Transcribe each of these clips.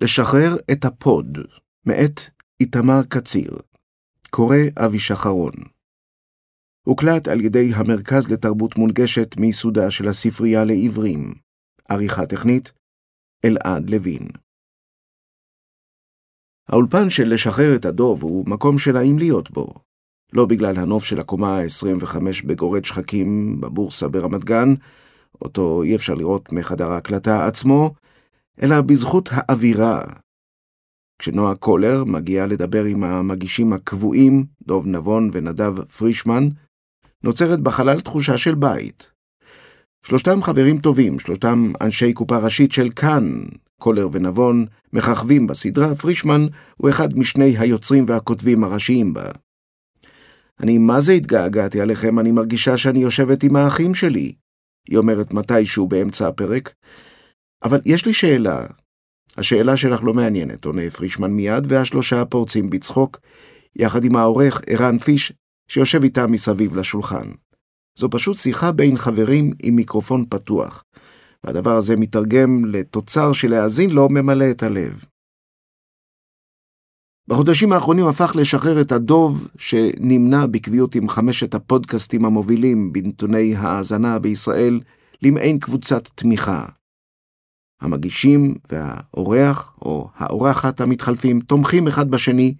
לשחרר את הפוד, מאת איתמר קציר. קורא אבי שחרון. הוקלט על ידי המרכז לתרבות מונגשת מיסודה של הספרייה לעיוורים. עריכה טכנית, אלעד לוין. האולפן של לשחרר את הדוב הוא מקום שנעים להיות בו. לא בגלל הנוף של הקומה ה-25 בגורד שחקים בבורסה ברמת גן, אותו אי אפשר לראות מחדר ההקלטה עצמו, אלא בזכות האווירה. כשנועה קולר מגיעה לדבר עם המגישים הקבועים, דוב נבון ונדב פרישמן, נוצרת בחלל תחושה של בית. שלושתם חברים טובים, שלושתם אנשי קופה ראשית של כאן, קולר ונבון, מככבים בסדרה, פרישמן הוא אחד משני היוצרים והכותבים הראשיים בה. אני מה זה התגעגעתי עליכם, אני מרגישה שאני יושבת עם האחים שלי, היא אומרת מתישהו באמצע הפרק, אבל יש לי שאלה. השאלה שלך לא מעניינת, עונה פרישמן מיד, והשלושה פורצים בצחוק, יחד עם העורך ערן פיש, שיושב איתם מסביב לשולחן. זו פשוט שיחה בין חברים עם מיקרופון פתוח, והדבר הזה מתרגם לתוצר שלהאזין לו ממלא את הלב. בחודשים האחרונים הפך לשחרר את הדוב שנמנה בקביעות עם חמשת הפודקאסטים המובילים בנתוני האזנה בישראל למעין קבוצת תמיכה. המגישים והאורח או האורחת המתחלפים תומכים אחד בשני,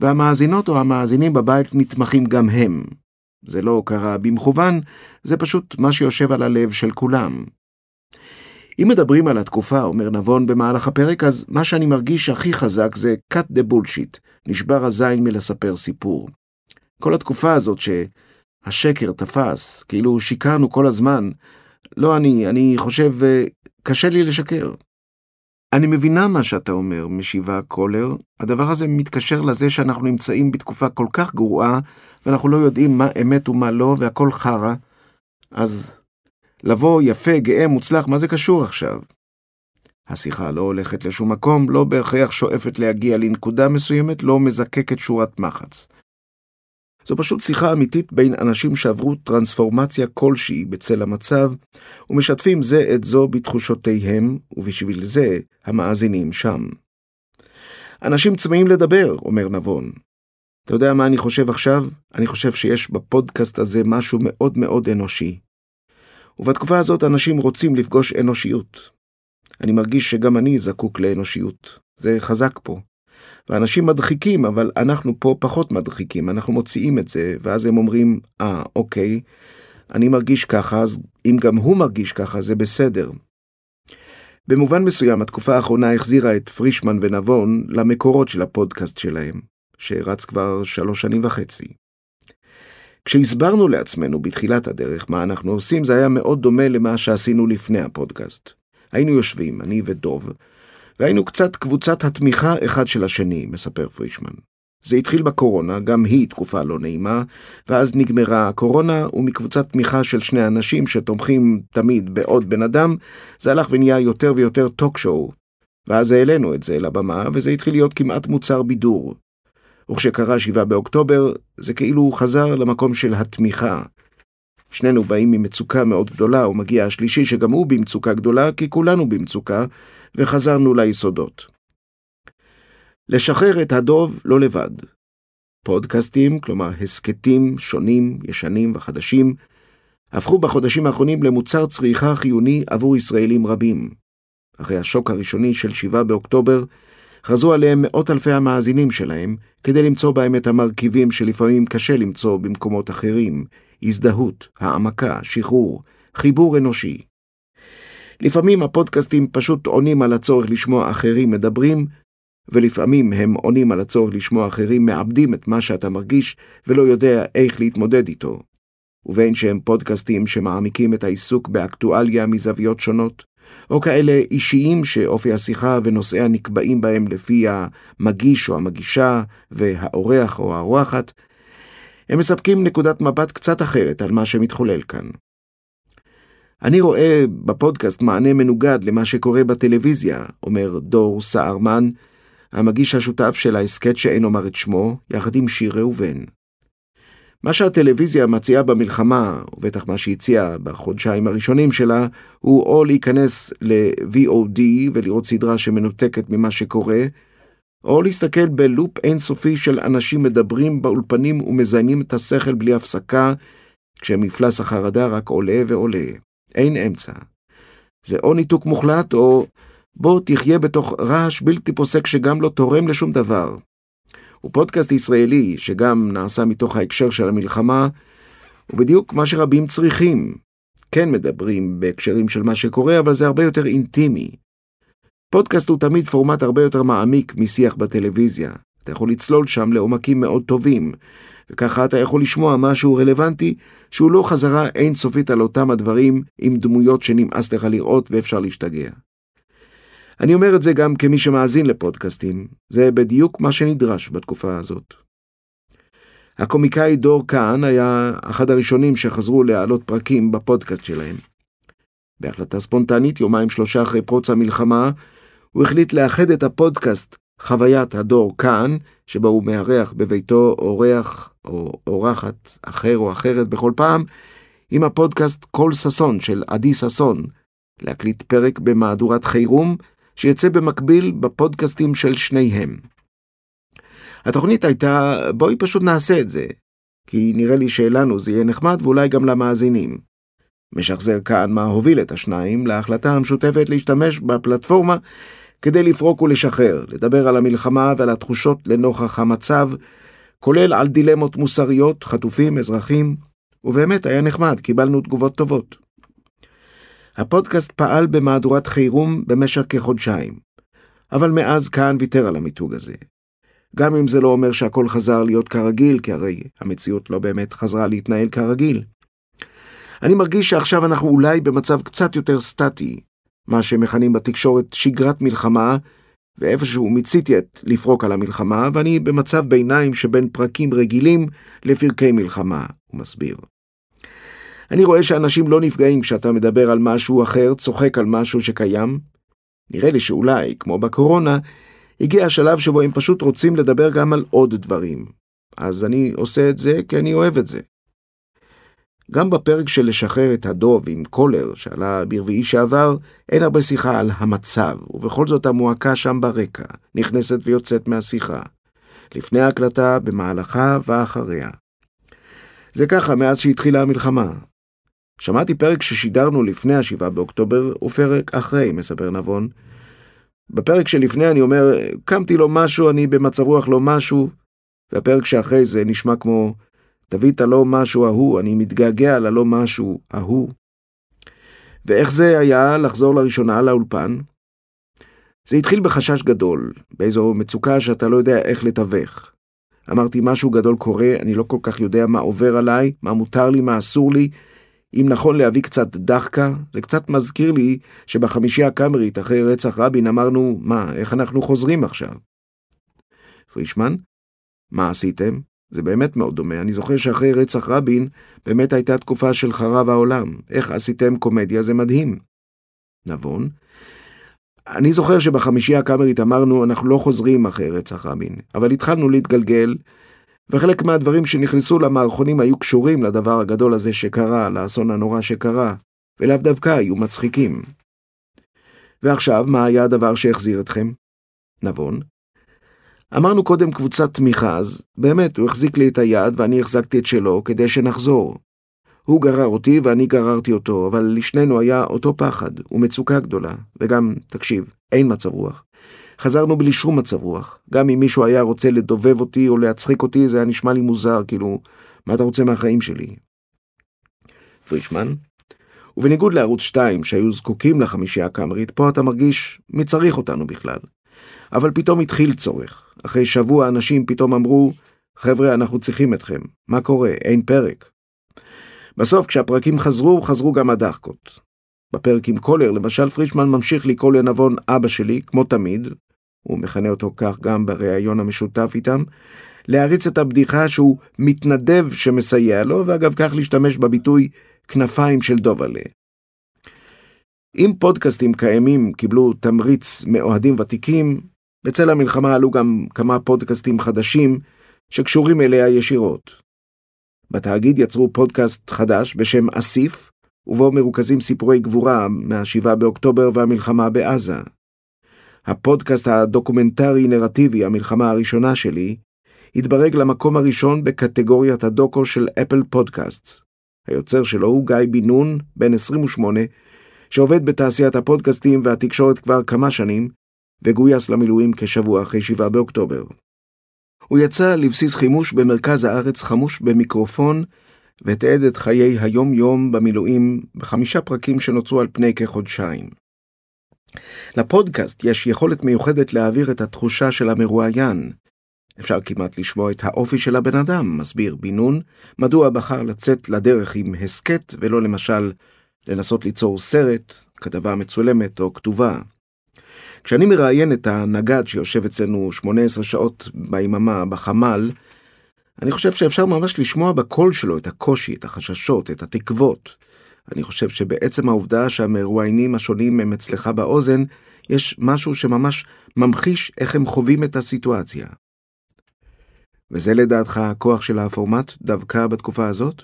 והמאזינות או המאזינים בבית נתמכים גם הם. זה לא קרה במכוון, זה פשוט מה שיושב על הלב של כולם. אם מדברים על התקופה, אומר נבון במהלך הפרק, אז מה שאני מרגיש הכי חזק זה cut the bullshit, נשבר הזין מלספר סיפור. כל התקופה הזאת שהשקר תפס, כאילו שיקרנו כל הזמן, לא אני, אני חושב, אה, קשה לי לשקר. אני מבינה מה שאתה אומר, משיבה קולר. הדבר הזה מתקשר לזה שאנחנו נמצאים בתקופה כל כך גרועה, ואנחנו לא יודעים מה אמת ומה לא, והכל חרא. אז לבוא יפה, גאה, מוצלח, מה זה קשור עכשיו? השיחה לא הולכת לשום מקום, לא בהכרח שואפת להגיע לנקודה מסוימת, לא מזקקת שורת מחץ. זו פשוט שיחה אמיתית בין אנשים שעברו טרנספורמציה כלשהי בצל המצב, ומשתפים זה את זו בתחושותיהם, ובשביל זה המאזינים שם. אנשים צמאים לדבר, אומר נבון. אתה יודע מה אני חושב עכשיו? אני חושב שיש בפודקאסט הזה משהו מאוד מאוד אנושי. ובתקופה הזאת אנשים רוצים לפגוש אנושיות. אני מרגיש שגם אני זקוק לאנושיות. זה חזק פה. ואנשים מדחיקים, אבל אנחנו פה פחות מדחיקים, אנחנו מוציאים את זה, ואז הם אומרים, אה, ah, אוקיי, אני מרגיש ככה, אז אם גם הוא מרגיש ככה, זה בסדר. במובן מסוים, התקופה האחרונה החזירה את פרישמן ונבון למקורות של הפודקאסט שלהם, שרץ כבר שלוש שנים וחצי. כשהסברנו לעצמנו בתחילת הדרך מה אנחנו עושים, זה היה מאוד דומה למה שעשינו לפני הפודקאסט. היינו יושבים, אני ודוב, והיינו קצת קבוצת התמיכה אחד של השני, מספר פרישמן. זה התחיל בקורונה, גם היא תקופה לא נעימה, ואז נגמרה הקורונה, ומקבוצת תמיכה של שני אנשים שתומכים תמיד בעוד בן אדם, זה הלך ונהיה יותר ויותר טוק שואו. ואז העלינו את זה לבמה, וזה התחיל להיות כמעט מוצר בידור. וכשקרה 7 באוקטובר, זה כאילו חזר למקום של התמיכה. שנינו באים ממצוקה מאוד גדולה, ומגיע השלישי שגם הוא במצוקה גדולה, כי כולנו במצוקה, וחזרנו ליסודות. לשחרר את הדוב לא לבד. פודקאסטים, כלומר הסכתים שונים, ישנים וחדשים, הפכו בחודשים האחרונים למוצר צריכה חיוני עבור ישראלים רבים. אחרי השוק הראשוני של 7 באוקטובר, חזרו עליהם מאות אלפי המאזינים שלהם, כדי למצוא בהם את המרכיבים שלפעמים קשה למצוא במקומות אחרים, הזדהות, העמקה, שחרור, חיבור אנושי. לפעמים הפודקאסטים פשוט עונים על הצורך לשמוע אחרים מדברים, ולפעמים הם עונים על הצורך לשמוע אחרים מאבדים את מה שאתה מרגיש ולא יודע איך להתמודד איתו. ובין שהם פודקאסטים שמעמיקים את העיסוק באקטואליה מזוויות שונות, או כאלה אישיים שאופי השיחה ונושאיה נקבעים בהם לפי המגיש או המגישה והאורח או האורחת, הם מספקים נקודת מבט קצת אחרת על מה שמתחולל כאן. אני רואה בפודקאסט מענה מנוגד למה שקורה בטלוויזיה, אומר דור סערמן, המגיש השותף של ההסכת שאין אומר את שמו, יחד עם שיר ראובן. מה שהטלוויזיה מציעה במלחמה, ובטח מה שהציעה בחודשיים הראשונים שלה, הוא או להיכנס ל-VOD ולראות סדרה שמנותקת ממה שקורה, או להסתכל בלופ אינסופי של אנשים מדברים באולפנים ומזיינים את השכל בלי הפסקה, כשמפלס החרדה רק עולה ועולה. אין אמצע. זה או ניתוק מוחלט, או בוא תחיה בתוך רעש בלתי פוסק שגם לא תורם לשום דבר. הוא פודקאסט ישראלי שגם נעשה מתוך ההקשר של המלחמה, ובדיוק מה שרבים צריכים. כן מדברים בהקשרים של מה שקורה, אבל זה הרבה יותר אינטימי. פודקאסט הוא תמיד פורמט הרבה יותר מעמיק משיח בטלוויזיה. אתה יכול לצלול שם לעומקים מאוד טובים, וככה אתה יכול לשמוע משהו רלוונטי שהוא לא חזרה אינסופית על אותם הדברים עם דמויות שנמאס לך לראות ואפשר להשתגע. אני אומר את זה גם כמי שמאזין לפודקאסטים, זה בדיוק מה שנדרש בתקופה הזאת. הקומיקאי דור כהן היה אחד הראשונים שחזרו להעלות פרקים בפודקאסט שלהם. בהחלטה ספונטנית, יומיים שלושה אחרי פרוץ המלחמה, הוא החליט לאחד את הפודקאסט חוויית הדור כהן, שבו הוא מארח בביתו אורח או אורחת אחר או אחרת בכל פעם, עם הפודקאסט קול ששון של עדי ששון, להקליט פרק במהדורת חירום, שיצא במקביל בפודקאסטים של שניהם. התוכנית הייתה, בואי פשוט נעשה את זה, כי נראה לי שלנו זה יהיה נחמד ואולי גם למאזינים. משחזר כאן מה הוביל את השניים להחלטה המשותפת להשתמש בפלטפורמה כדי לפרוק ולשחרר, לדבר על המלחמה ועל התחושות לנוכח המצב, כולל על דילמות מוסריות, חטופים, אזרחים, ובאמת היה נחמד, קיבלנו תגובות טובות. הפודקאסט פעל במהדורת חירום במשך כחודשיים, אבל מאז כהן ויתר על המיתוג הזה. גם אם זה לא אומר שהכל חזר להיות כרגיל, כי הרי המציאות לא באמת חזרה להתנהל כרגיל. אני מרגיש שעכשיו אנחנו אולי במצב קצת יותר סטטי, מה שמכנים בתקשורת שגרת מלחמה, ואיפשהו מיציתי את לפרוק על המלחמה, ואני במצב ביניים שבין פרקים רגילים לפרקי מלחמה, הוא מסביר. אני רואה שאנשים לא נפגעים כשאתה מדבר על משהו אחר, צוחק על משהו שקיים. נראה לי שאולי, כמו בקורונה, הגיע השלב שבו הם פשוט רוצים לדבר גם על עוד דברים. אז אני עושה את זה כי אני אוהב את זה. גם בפרק של לשחרר את הדוב עם קולר, שעלה ברביעי שעבר, אין הרבה שיחה על המצב, ובכל זאת המועקה שם ברקע, נכנסת ויוצאת מהשיחה. לפני ההקלטה, במהלכה ואחריה. זה ככה מאז שהתחילה המלחמה. שמעתי פרק ששידרנו לפני השבעה באוקטובר, ופרק אחרי, מספר נבון. בפרק שלפני אני אומר, קמתי לו משהו, אני במצב רוח לא משהו, והפרק שאחרי זה נשמע כמו, תביא את הלא משהו ההוא, אני מתגעגע ללא משהו ההוא. ואיך זה היה לחזור לראשונה לאולפן? זה התחיל בחשש גדול, באיזו מצוקה שאתה לא יודע איך לתווך. אמרתי, משהו גדול קורה, אני לא כל כך יודע מה עובר עליי, מה מותר לי, מה אסור לי, אם נכון להביא קצת דחקה, זה קצת מזכיר לי שבחמישי הקאמרית אחרי רצח רבין אמרנו, מה, איך אנחנו חוזרים עכשיו? פרישמן, מה עשיתם? זה באמת מאוד דומה. אני זוכר שאחרי רצח רבין, באמת הייתה תקופה של חרב העולם. איך עשיתם קומדיה זה מדהים. נבון. אני זוכר שבחמישי הקאמרית אמרנו, אנחנו לא חוזרים אחרי רצח רבין, אבל התחלנו להתגלגל, וחלק מהדברים שנכנסו למערכונים היו קשורים לדבר הגדול הזה שקרה, לאסון הנורא שקרה, ולאו דווקא היו מצחיקים. ועכשיו, מה היה הדבר שהחזיר אתכם? נבון. אמרנו קודם קבוצת תמיכה, אז באמת, הוא החזיק לי את היד ואני החזקתי את שלו כדי שנחזור. הוא גרר אותי ואני גררתי אותו, אבל לשנינו היה אותו פחד ומצוקה גדולה, וגם, תקשיב, אין מצב רוח. חזרנו בלי שום מצב רוח. גם אם מישהו היה רוצה לדובב אותי או להצחיק אותי, זה היה נשמע לי מוזר, כאילו, מה אתה רוצה מהחיים שלי? פרישמן, ובניגוד לערוץ 2, שהיו זקוקים לחמישייה הקאמרית, פה אתה מרגיש מי צריך אותנו בכלל. אבל פתאום התחיל צורך. אחרי שבוע אנשים פתאום אמרו, חבר'ה, אנחנו צריכים אתכם. מה קורה? אין פרק. בסוף, כשהפרקים חזרו, חזרו גם הדחקות. בפרק עם קולר, למשל, פרישמן ממשיך לקרוא לנבון אבא שלי, כמו תמיד, הוא מכנה אותו כך גם בריאיון המשותף איתם, להריץ את הבדיחה שהוא מתנדב שמסייע לו, ואגב כך להשתמש בביטוי כנפיים של דובלה. אם פודקאסטים קיימים קיבלו תמריץ מאוהדים ותיקים, בצל המלחמה עלו גם כמה פודקאסטים חדשים שקשורים אליה ישירות. בתאגיד יצרו פודקאסט חדש בשם אסיף, ובו מרוכזים סיפורי גבורה מה-7 באוקטובר והמלחמה בעזה. הפודקאסט הדוקומנטרי-נרטיבי, המלחמה הראשונה שלי, התברג למקום הראשון בקטגוריית הדוקו של אפל פודקאסט. היוצר שלו הוא גיא בן נון, בן 28, שעובד בתעשיית הפודקאסטים והתקשורת כבר כמה שנים, וגויס למילואים כשבוע אחרי 7 באוקטובר. הוא יצא לבסיס חימוש במרכז הארץ חמוש במיקרופון, ותיעד את חיי היום-יום במילואים בחמישה פרקים שנוצרו על פני כחודשיים. לפודקאסט יש יכולת מיוחדת להעביר את התחושה של המרואיין. אפשר כמעט לשמוע את האופי של הבן אדם, מסביר בן נון, מדוע בחר לצאת לדרך עם הסכת ולא למשל לנסות ליצור סרט, כתבה מצולמת או כתובה. כשאני מראיין את הנגד שיושב אצלנו 18 שעות ביממה בחמ"ל, אני חושב שאפשר ממש לשמוע בקול שלו את הקושי, את החששות, את התקוות. אני חושב שבעצם העובדה שהמרואיינים השונים הם אצלך באוזן, יש משהו שממש ממחיש איך הם חווים את הסיטואציה. וזה לדעתך הכוח של הפורמט דווקא בתקופה הזאת?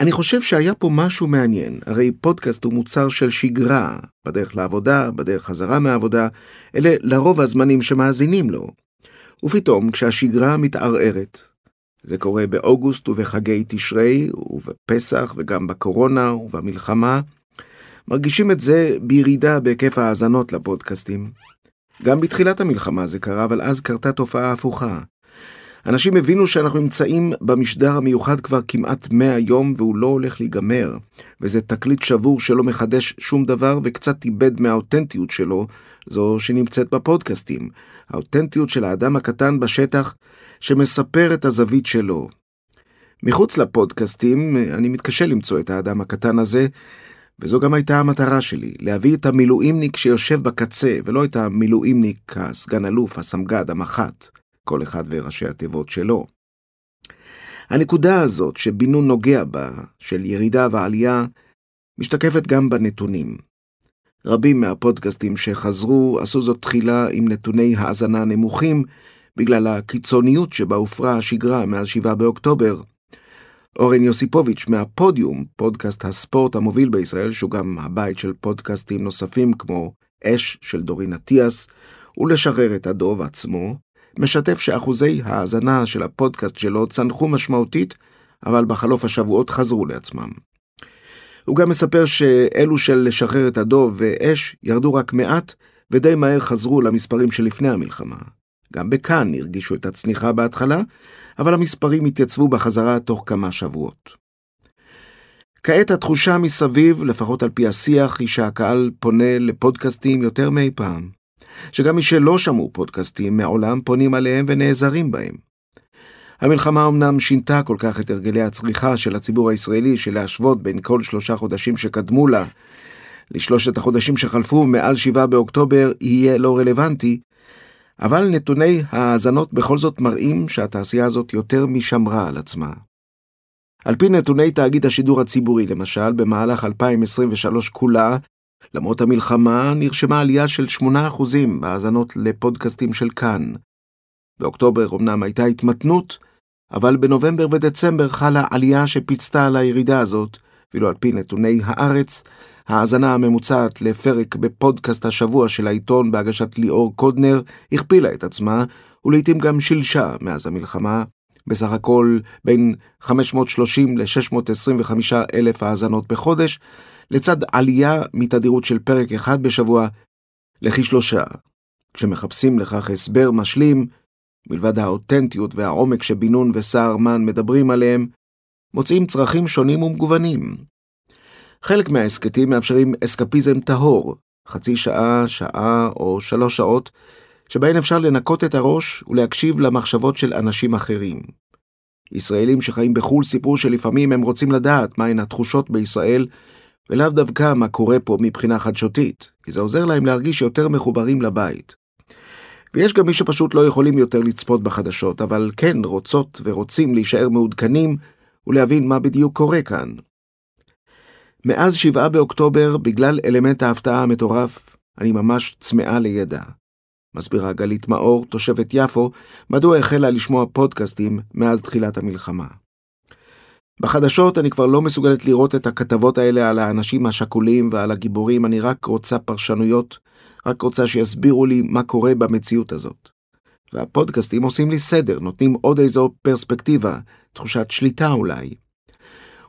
אני חושב שהיה פה משהו מעניין, הרי פודקאסט הוא מוצר של שגרה, בדרך לעבודה, בדרך חזרה מהעבודה, אלה לרוב הזמנים שמאזינים לו. ופתאום, כשהשגרה מתערערת, זה קורה באוגוסט ובחגי תשרי, ובפסח וגם בקורונה ובמלחמה, מרגישים את זה בירידה בהיקף ההאזנות לפודקאסטים. גם בתחילת המלחמה זה קרה, אבל אז קרתה תופעה הפוכה. אנשים הבינו שאנחנו נמצאים במשדר המיוחד כבר כמעט 100 יום והוא לא הולך להיגמר, וזה תקליט שבור שלא מחדש שום דבר וקצת איבד מהאותנטיות שלו, זו שנמצאת בפודקאסטים. האותנטיות של האדם הקטן בשטח שמספר את הזווית שלו. מחוץ לפודקאסטים אני מתקשה למצוא את האדם הקטן הזה, וזו גם הייתה המטרה שלי, להביא את המילואימניק שיושב בקצה, ולא את המילואימניק, הסגן אלוף, הסמג"ד, המח"ט. כל אחד וראשי התיבות שלו. הנקודה הזאת שבינו נוגע בה, של ירידה ועלייה, משתקפת גם בנתונים. רבים מהפודקאסטים שחזרו עשו זאת תחילה עם נתוני האזנה נמוכים, בגלל הקיצוניות שבה הופרה השגרה מאז 7 באוקטובר. אורן יוסיפוביץ' מהפודיום, פודקאסט הספורט המוביל בישראל, שהוא גם הבית של פודקאסטים נוספים כמו אש של דורין אטיאס, ולשחרר את הדוב עצמו, משתף שאחוזי ההאזנה של הפודקאסט שלו צנחו משמעותית, אבל בחלוף השבועות חזרו לעצמם. הוא גם מספר שאלו של לשחרר את הדוב ואש ירדו רק מעט, ודי מהר חזרו למספרים שלפני המלחמה. גם בכאן הרגישו את הצניחה בהתחלה, אבל המספרים התייצבו בחזרה תוך כמה שבועות. כעת התחושה מסביב, לפחות על פי השיח, היא שהקהל פונה לפודקאסטים יותר מאי פעם. שגם מי שלא שמעו פודקאסטים מעולם פונים עליהם ונעזרים בהם. המלחמה אמנם שינתה כל כך את הרגלי הצריכה של הציבור הישראלי שלהשוות בין כל שלושה חודשים שקדמו לה לשלושת החודשים שחלפו מאז 7 באוקטובר יהיה לא רלוונטי, אבל נתוני ההאזנות בכל זאת מראים שהתעשייה הזאת יותר משמרה על עצמה. על פי נתוני תאגיד השידור הציבורי, למשל, במהלך 2023 כולה, למרות המלחמה נרשמה עלייה של 8% בהאזנות לפודקאסטים של כאן. באוקטובר אמנם הייתה התמתנות, אבל בנובמבר ודצמבר חלה עלייה שפיצתה על הירידה הזאת, ואילו על פי נתוני הארץ, ההאזנה הממוצעת לפרק בפודקאסט השבוע של העיתון בהגשת ליאור קודנר הכפילה את עצמה, ולעיתים גם שילשה מאז המלחמה, בסך הכל בין 530 ל-625 אלף האזנות בחודש, לצד עלייה מתדירות של פרק אחד בשבוע לכשלושה. כשמחפשים לכך הסבר משלים, מלבד האותנטיות והעומק שבן נון וסער מן מדברים עליהם, מוצאים צרכים שונים ומגוונים. חלק מההסכתים מאפשרים אסקפיזם טהור, חצי שעה, שעה או שלוש שעות, שבהן אפשר לנקות את הראש ולהקשיב למחשבות של אנשים אחרים. ישראלים שחיים בחו"ל סיפרו שלפעמים הם רוצים לדעת מהן התחושות בישראל ולאו דווקא מה קורה פה מבחינה חדשותית, כי זה עוזר להם להרגיש יותר מחוברים לבית. ויש גם מי שפשוט לא יכולים יותר לצפות בחדשות, אבל כן רוצות ורוצים להישאר מעודכנים ולהבין מה בדיוק קורה כאן. מאז 7 באוקטובר, בגלל אלמנט ההפתעה המטורף, אני ממש צמאה לידע. מסבירה גלית מאור, תושבת יפו, מדוע החלה לשמוע פודקאסטים מאז תחילת המלחמה. בחדשות אני כבר לא מסוגלת לראות את הכתבות האלה על האנשים השכולים ועל הגיבורים, אני רק רוצה פרשנויות, רק רוצה שיסבירו לי מה קורה במציאות הזאת. והפודקאסטים עושים לי סדר, נותנים עוד איזו פרספקטיבה, תחושת שליטה אולי.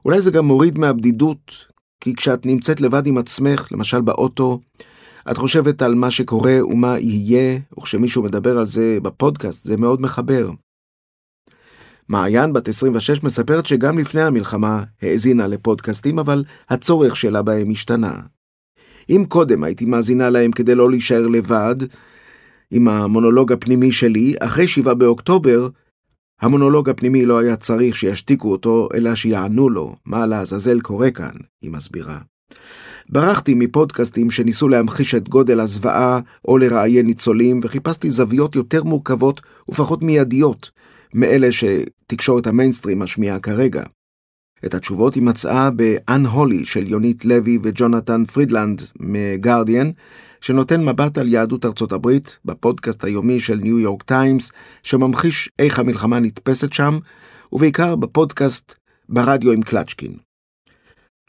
אולי זה גם מוריד מהבדידות, כי כשאת נמצאת לבד עם עצמך, למשל באוטו, את חושבת על מה שקורה ומה יהיה, וכשמישהו מדבר על זה בפודקאסט, זה מאוד מחבר. מעיין, בת 26, מספרת שגם לפני המלחמה האזינה לפודקאסטים, אבל הצורך שלה בהם השתנה. אם קודם הייתי מאזינה להם כדי לא להישאר לבד, עם המונולוג הפנימי שלי, אחרי 7 באוקטובר, המונולוג הפנימי לא היה צריך שישתיקו אותו, אלא שיענו לו, מה לעזאזל קורה כאן, היא מסבירה. ברחתי מפודקאסטים שניסו להמחיש את גודל הזוועה או לראיין ניצולים, וחיפשתי זוויות יותר מורכבות ופחות מיידיות מאלה שתקשורת המיינסטרים משמיעה כרגע. את התשובות היא מצאה ב-Unholy של יונית לוי וג'ונתן פרידלנד מגרדיאן, שנותן מבט על יהדות ארצות הברית בפודקאסט היומי של ניו יורק טיימס, שממחיש איך המלחמה נתפסת שם, ובעיקר בפודקאסט ברדיו עם קלצ'קין.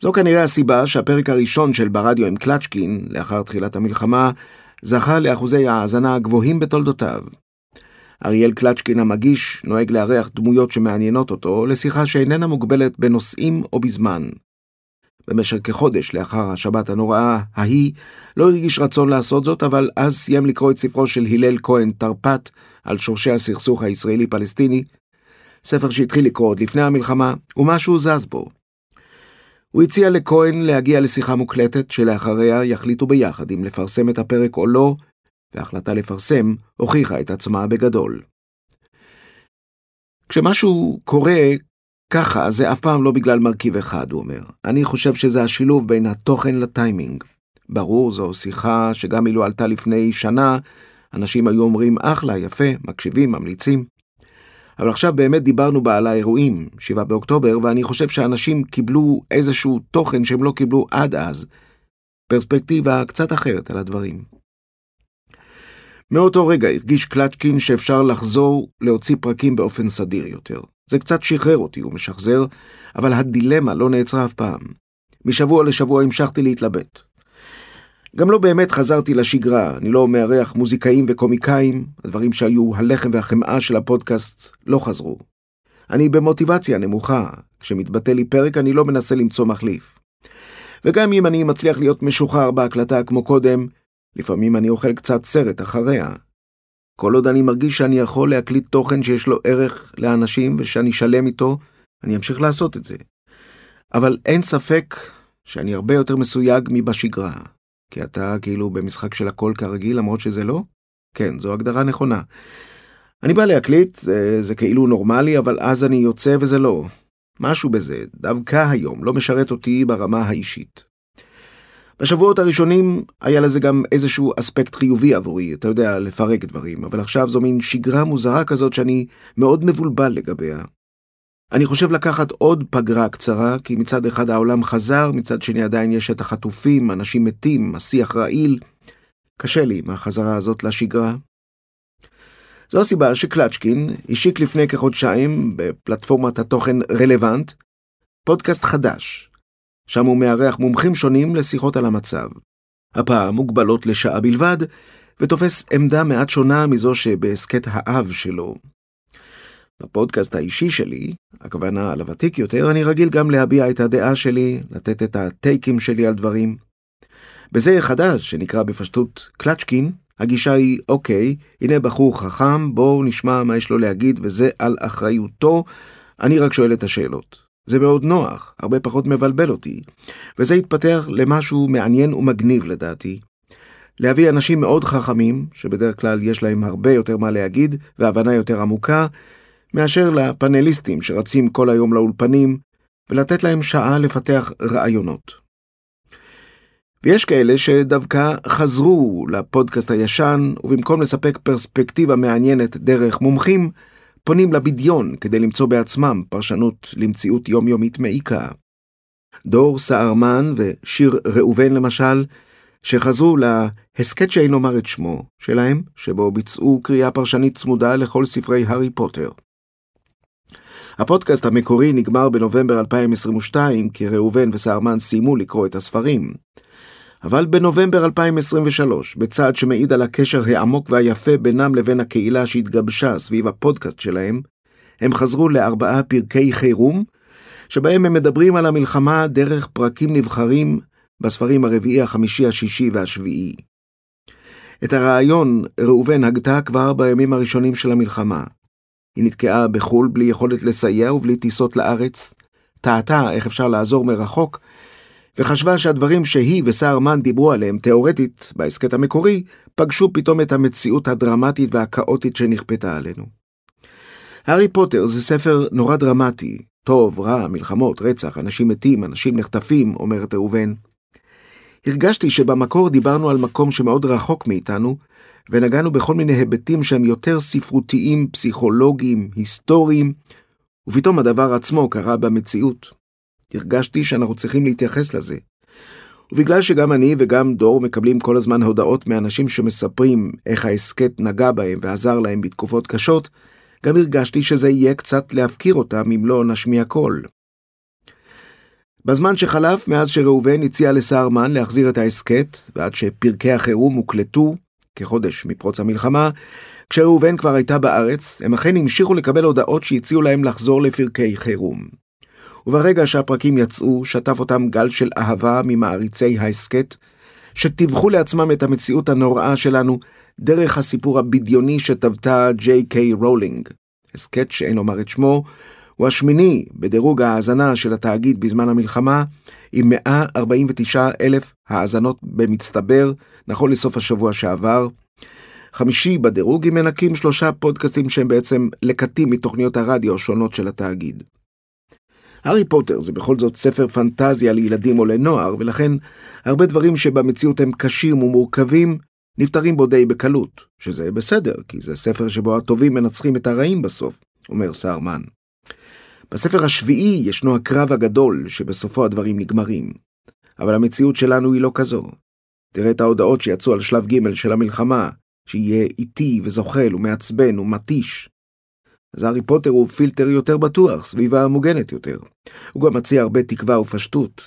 זו כנראה הסיבה שהפרק הראשון של ברדיו עם קלצ'קין, לאחר תחילת המלחמה, זכה לאחוזי ההאזנה הגבוהים בתולדותיו. אריאל קלצ'קין המגיש נוהג לארח דמויות שמעניינות אותו לשיחה שאיננה מוגבלת בנושאים או בזמן. במשך כחודש לאחר השבת הנוראה ההיא, לא הרגיש רצון לעשות זאת, אבל אז סיים לקרוא את ספרו של הלל כהן תרפ"ט על שורשי הסכסוך הישראלי-פלסטיני, ספר שהתחיל לקרוא עוד לפני המלחמה, ומשהו זז בו. הוא הציע לכהן להגיע לשיחה מוקלטת, שלאחריה יחליטו ביחד אם לפרסם את הפרק או לא, וההחלטה לפרסם הוכיחה את עצמה בגדול. כשמשהו קורה ככה, זה אף פעם לא בגלל מרכיב אחד, הוא אומר. אני חושב שזה השילוב בין התוכן לטיימינג. ברור, זו שיחה שגם אילו עלתה לפני שנה, אנשים היו אומרים, אחלה, יפה, מקשיבים, ממליצים. אבל עכשיו באמת דיברנו בה על האירועים, 7 באוקטובר, ואני חושב שאנשים קיבלו איזשהו תוכן שהם לא קיבלו עד אז, פרספקטיבה קצת אחרת על הדברים. מאותו רגע הרגיש קלצ'קין שאפשר לחזור להוציא פרקים באופן סדיר יותר. זה קצת שחרר אותי, הוא משחזר, אבל הדילמה לא נעצרה אף פעם. משבוע לשבוע המשכתי להתלבט. גם לא באמת חזרתי לשגרה, אני לא מארח מוזיקאים וקומיקאים, הדברים שהיו הלחם והחמאה של הפודקאסט לא חזרו. אני במוטיבציה נמוכה, כשמתבטא לי פרק אני לא מנסה למצוא מחליף. וגם אם אני מצליח להיות משוחרר בהקלטה כמו קודם, לפעמים אני אוכל קצת סרט אחריה. כל עוד אני מרגיש שאני יכול להקליט תוכן שיש לו ערך לאנשים ושאני שלם איתו, אני אמשיך לעשות את זה. אבל אין ספק שאני הרבה יותר מסויג מבשגרה. כי אתה כאילו במשחק של הכל כרגיל, למרות שזה לא? כן, זו הגדרה נכונה. אני בא להקליט, זה, זה כאילו נורמלי, אבל אז אני יוצא וזה לא. משהו בזה, דווקא היום, לא משרת אותי ברמה האישית. בשבועות הראשונים היה לזה גם איזשהו אספקט חיובי עבורי, אתה יודע, לפרק דברים, אבל עכשיו זו מין שגרה מוזרה כזאת שאני מאוד מבולבל לגביה. אני חושב לקחת עוד פגרה קצרה, כי מצד אחד העולם חזר, מצד שני עדיין יש את החטופים, אנשים מתים, השיח רעיל. קשה לי עם החזרה הזאת לשגרה. זו הסיבה שקלצ'קין השיק לפני כחודשיים, בפלטפורמת התוכן רלוונט, פודקאסט חדש, שם הוא מארח מומחים שונים לשיחות על המצב. הפעם מוגבלות לשעה בלבד, ותופס עמדה מעט שונה מזו שבהסכת האב שלו. בפודקאסט האישי שלי, הכוונה על הוותיק יותר, אני רגיל גם להביע את הדעה שלי, לתת את הטייקים שלי על דברים. בזה חדש, שנקרא בפשטות קלצ'קין, הגישה היא, אוקיי, הנה בחור חכם, בואו נשמע מה יש לו להגיד, וזה על אחריותו, אני רק שואל את השאלות. זה מאוד נוח, הרבה פחות מבלבל אותי, וזה התפתח למשהו מעניין ומגניב לדעתי. להביא אנשים מאוד חכמים, שבדרך כלל יש להם הרבה יותר מה להגיד, והבנה יותר עמוקה, מאשר לפאנליסטים שרצים כל היום לאולפנים, ולתת להם שעה לפתח רעיונות. ויש כאלה שדווקא חזרו לפודקאסט הישן, ובמקום לספק פרספקטיבה מעניינת דרך מומחים, פונים לבדיון כדי למצוא בעצמם פרשנות למציאות יומיומית מעיקה. דור סהרמן ושיר ראובן למשל, שחזרו להסכת שאין לומר את שמו שלהם, שבו ביצעו קריאה פרשנית צמודה לכל ספרי הארי פוטר. הפודקאסט המקורי נגמר בנובמבר 2022, כי ראובן וסהרמן סיימו לקרוא את הספרים. אבל בנובמבר 2023, בצעד שמעיד על הקשר העמוק והיפה בינם לבין הקהילה שהתגבשה סביב הפודקאסט שלהם, הם חזרו לארבעה פרקי חירום, שבהם הם מדברים על המלחמה דרך פרקים נבחרים בספרים הרביעי, החמישי, השישי והשביעי. את הרעיון ראובן הגתה כבר בימים הראשונים של המלחמה. היא נתקעה בחו"ל בלי יכולת לסייע ובלי טיסות לארץ, טעתה איך אפשר לעזור מרחוק, וחשבה שהדברים שהיא וסהרמן דיברו עליהם תאורטית בהסכת המקורי, פגשו פתאום את המציאות הדרמטית והכאוטית שנכפתה עלינו. הארי פוטר זה ספר נורא דרמטי, טוב, רע, מלחמות, רצח, אנשים מתים, אנשים נחטפים, אומרת ראובן. הרגשתי שבמקור דיברנו על מקום שמאוד רחוק מאיתנו, ונגענו בכל מיני היבטים שהם יותר ספרותיים, פסיכולוגיים, היסטוריים, ופתאום הדבר עצמו קרה במציאות. הרגשתי שאנחנו צריכים להתייחס לזה. ובגלל שגם אני וגם דור מקבלים כל הזמן הודעות מאנשים שמספרים איך ההסכת נגע בהם ועזר להם בתקופות קשות, גם הרגשתי שזה יהיה קצת להפקיר אותם אם לא נשמיע קול. בזמן שחלף מאז שראובן הציע לסהרמן להחזיר את ההסכת, ועד שפרקי החירום הוקלטו, כחודש מפרוץ המלחמה, כשראובן כבר הייתה בארץ, הם אכן המשיכו לקבל הודעות שהציעו להם לחזור לפרקי חירום. וברגע שהפרקים יצאו, שטף אותם גל של אהבה ממעריצי ההסכת, שטיווחו לעצמם את המציאות הנוראה שלנו דרך הסיפור הבדיוני שטוותה ג'יי קיי רולינג. הסכת שאין לומר את שמו, הוא השמיני בדירוג ההאזנה של התאגיד בזמן המלחמה, עם 149 אלף האזנות במצטבר, נכון לסוף השבוע שעבר. חמישי בדירוג, אם מנקים שלושה פודקאסטים שהם בעצם לקטים מתוכניות הרדיו השונות של התאגיד. הארי פוטר זה בכל זאת ספר פנטזיה לילדים או לנוער, ולכן הרבה דברים שבמציאות הם קשים ומורכבים, נפתרים בו די בקלות, שזה בסדר, כי זה ספר שבו הטובים מנצחים את הרעים בסוף, אומר סהרמן. בספר השביעי ישנו הקרב הגדול, שבסופו הדברים נגמרים. אבל המציאות שלנו היא לא כזו. תראה את ההודעות שיצאו על שלב ג' של המלחמה, שיהיה איטי וזוחל ומעצבן ומתיש. אז הארי פוטר הוא פילטר יותר בטוח, סביבה מוגנת יותר. הוא גם מציע הרבה תקווה ופשטות,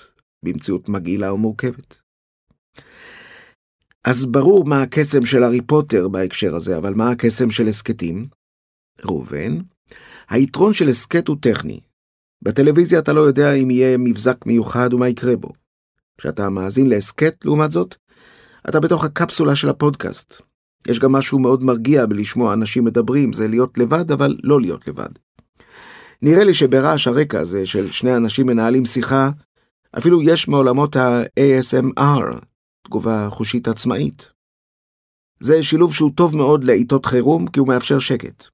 במציאות מגעילה ומורכבת. אז ברור מה הקסם של הארי פוטר בהקשר הזה, אבל מה הקסם של הסכתים? ראובן, היתרון של הסכת הוא טכני. בטלוויזיה אתה לא יודע אם יהיה מבזק מיוחד ומה יקרה בו. כשאתה מאזין להסכת, לעומת זאת, אתה בתוך הקפסולה של הפודקאסט. יש גם משהו מאוד מרגיע בלשמוע אנשים מדברים, זה להיות לבד, אבל לא להיות לבד. נראה לי שברעש הרקע הזה של שני אנשים מנהלים שיחה, אפילו יש מעולמות ה-ASMR, תגובה חושית עצמאית. זה שילוב שהוא טוב מאוד לעיתות חירום, כי הוא מאפשר שקט.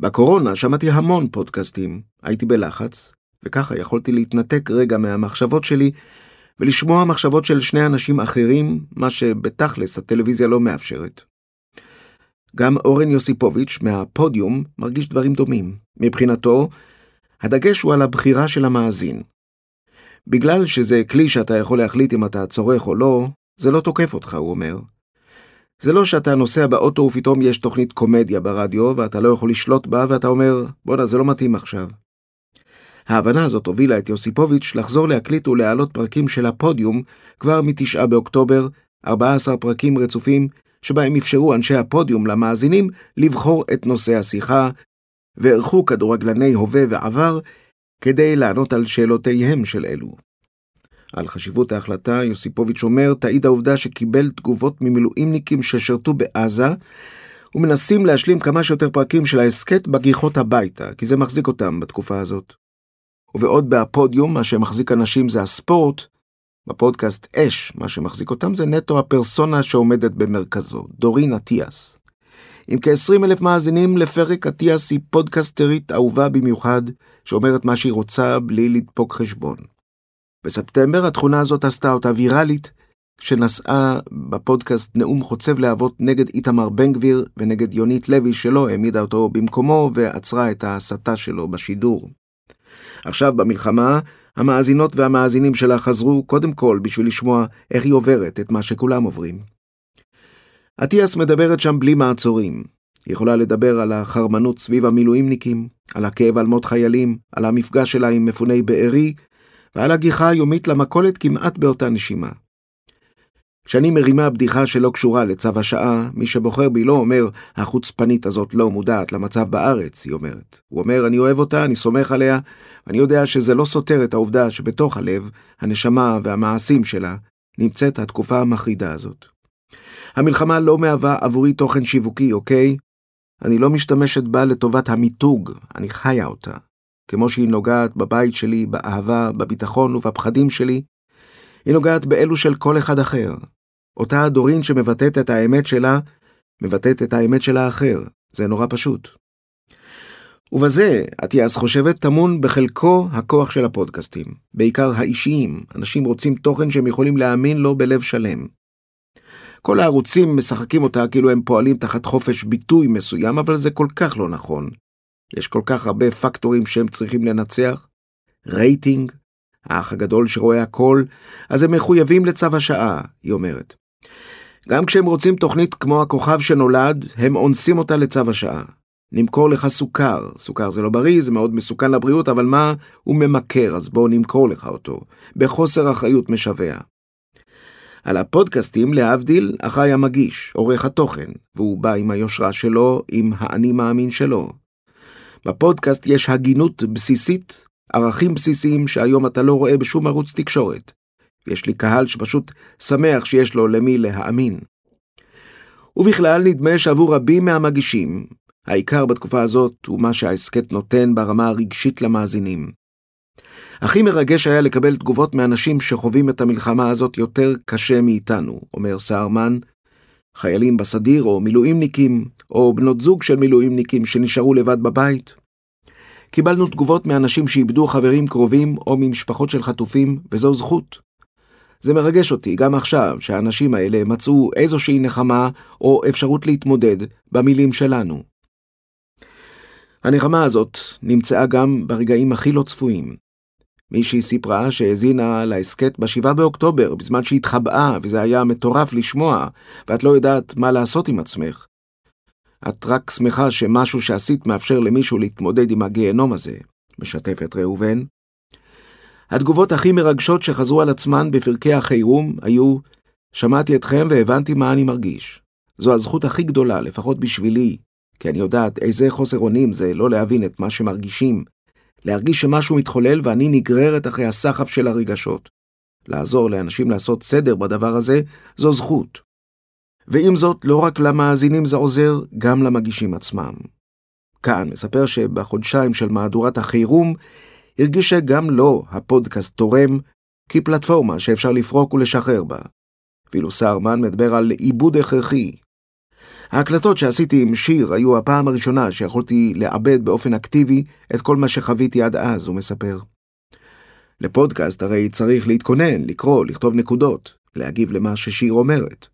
בקורונה שמעתי המון פודקאסטים, הייתי בלחץ, וככה יכולתי להתנתק רגע מהמחשבות שלי ולשמוע מחשבות של שני אנשים אחרים, מה שבתכלס הטלוויזיה לא מאפשרת. גם אורן יוסיפוביץ' מהפודיום מרגיש דברים דומים. מבחינתו, הדגש הוא על הבחירה של המאזין. בגלל שזה כלי שאתה יכול להחליט אם אתה צורך או לא, זה לא תוקף אותך, הוא אומר. זה לא שאתה נוסע באוטו ופתאום יש תוכנית קומדיה ברדיו ואתה לא יכול לשלוט בה ואתה אומר, בואנה, זה לא מתאים עכשיו. ההבנה הזאת הובילה את יוסיפוביץ' לחזור להקליט ולהעלות פרקים של הפודיום כבר מתשעה באוקטובר, 14 פרקים רצופים, שבהם אפשרו אנשי הפודיום למאזינים לבחור את נושא השיחה, וערכו כדורגלני הווה ועבר כדי לענות על שאלותיהם של אלו. על חשיבות ההחלטה, יוסיפוביץ' אומר, תעיד העובדה שקיבל תגובות ממילואימניקים ששירתו בעזה, ומנסים להשלים כמה שיותר פרקים של ההסכת בגיחות הביתה, כי זה מחזיק אותם בתקופה הזאת. ובעוד בהפודיום, מה שמחזיק אנשים זה הספורט, בפודקאסט אש, מה שמחזיק אותם זה נטו הפרסונה שעומדת במרכזו, דורין אטיאס. עם כ-20 אלף מאזינים לפרק, אטיאס היא פודקסטרית אהובה במיוחד, שאומרת מה שהיא רוצה בלי לדפוק חשבון. בספטמבר התכונה הזאת עשתה אותה ויראלית, כשנשאה בפודקאסט נאום חוצב להבות נגד איתמר בן גביר ונגד יונית לוי שלא העמידה אותו במקומו ועצרה את ההסתה שלו בשידור. עכשיו במלחמה, המאזינות והמאזינים שלה חזרו קודם כל בשביל לשמוע איך היא עוברת את מה שכולם עוברים. אטיאס מדברת שם בלי מעצורים. היא יכולה לדבר על החרמנות סביב המילואימניקים, על הכאב על מות חיילים, על המפגש שלה עם מפוני בארי, ועל הגיחה היומית למכולת כמעט באותה נשימה. כשאני מרימה בדיחה שלא קשורה לצו השעה, מי שבוחר בי לא אומר, החוצפנית הזאת לא מודעת למצב בארץ, היא אומרת. הוא אומר, אני אוהב אותה, אני סומך עליה, ואני יודע שזה לא סותר את העובדה שבתוך הלב, הנשמה והמעשים שלה, נמצאת התקופה המחרידה הזאת. המלחמה לא מהווה עבורי תוכן שיווקי, אוקיי? אני לא משתמשת בה לטובת המיתוג, אני חיה אותה. כמו שהיא נוגעת בבית שלי, באהבה, בביטחון ובפחדים שלי, היא נוגעת באלו של כל אחד אחר. אותה הדורין שמבטאת את האמת שלה, מבטאת את האמת של האחר. זה נורא פשוט. ובזה, אטיאס חושבת, טמון בחלקו הכוח של הפודקאסטים, בעיקר האישיים. אנשים רוצים תוכן שהם יכולים להאמין לו בלב שלם. כל הערוצים משחקים אותה כאילו הם פועלים תחת חופש ביטוי מסוים, אבל זה כל כך לא נכון. יש כל כך הרבה פקטורים שהם צריכים לנצח. רייטינג, האח הגדול שרואה הכל, אז הם מחויבים לצו השעה, היא אומרת. גם כשהם רוצים תוכנית כמו הכוכב שנולד, הם אונסים אותה לצו השעה. נמכור לך סוכר, סוכר זה לא בריא, זה מאוד מסוכן לבריאות, אבל מה, הוא ממכר, אז בואו נמכור לך אותו. בחוסר אחריות משווע. על הפודקאסטים, להבדיל, אחראי המגיש, עורך התוכן, והוא בא עם היושרה שלו, עם האני מאמין שלו. בפודקאסט יש הגינות בסיסית, ערכים בסיסיים שהיום אתה לא רואה בשום ערוץ תקשורת. יש לי קהל שפשוט שמח שיש לו למי להאמין. ובכלל, נדמה שעבור רבים מהמגישים, העיקר בתקופה הזאת הוא מה שההסכת נותן ברמה הרגשית למאזינים. הכי מרגש היה לקבל תגובות מאנשים שחווים את המלחמה הזאת יותר קשה מאיתנו, אומר סהרמן, חיילים בסדיר או מילואימניקים, או בנות זוג של מילואימניקים שנשארו לבד בבית. קיבלנו תגובות מאנשים שאיבדו חברים קרובים או ממשפחות של חטופים, וזו זכות. זה מרגש אותי גם עכשיו שהאנשים האלה מצאו איזושהי נחמה או אפשרות להתמודד במילים שלנו. הנחמה הזאת נמצאה גם ברגעים הכי לא צפויים. מישהי סיפרה שהאזינה להסכת ב-7 באוקטובר, בזמן שהתחבאה, וזה היה מטורף לשמוע, ואת לא יודעת מה לעשות עם עצמך. את רק שמחה שמשהו שעשית מאפשר למישהו להתמודד עם הגיהנום הזה, משתפת ראובן. התגובות הכי מרגשות שחזרו על עצמן בפרקי החירום היו שמעתי אתכם והבנתי מה אני מרגיש. זו הזכות הכי גדולה, לפחות בשבילי, כי אני יודעת איזה חוסר אונים זה לא להבין את מה שמרגישים, להרגיש שמשהו מתחולל ואני נגררת אחרי הסחף של הרגשות. לעזור לאנשים לעשות סדר בדבר הזה, זו זכות. ועם זאת, לא רק למאזינים זה עוזר, גם למגישים עצמם. כאן מספר שבחודשיים של מהדורת החירום, הרגיש שגם לו הפודקאסט תורם כפלטפורמה שאפשר לפרוק ולשחרר בה. ואילו סהרמן מדבר על עיבוד הכרחי. ההקלטות שעשיתי עם שיר היו הפעם הראשונה שיכולתי לעבד באופן אקטיבי את כל מה שחוויתי עד אז, הוא מספר. לפודקאסט הרי צריך להתכונן, לקרוא, לכתוב נקודות, להגיב למה ששיר אומרת.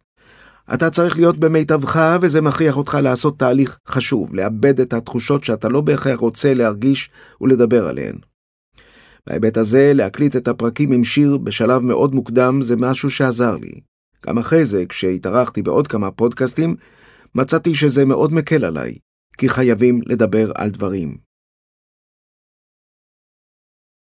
אתה צריך להיות במיטבך, וזה מכריח אותך לעשות תהליך חשוב, לאבד את התחושות שאתה לא בהכרח רוצה להרגיש ולדבר עליהן. בהיבט הזה, להקליט את הפרקים עם שיר בשלב מאוד מוקדם זה משהו שעזר לי. גם אחרי זה, כשהתארחתי בעוד כמה פודקאסטים, מצאתי שזה מאוד מקל עליי, כי חייבים לדבר על דברים.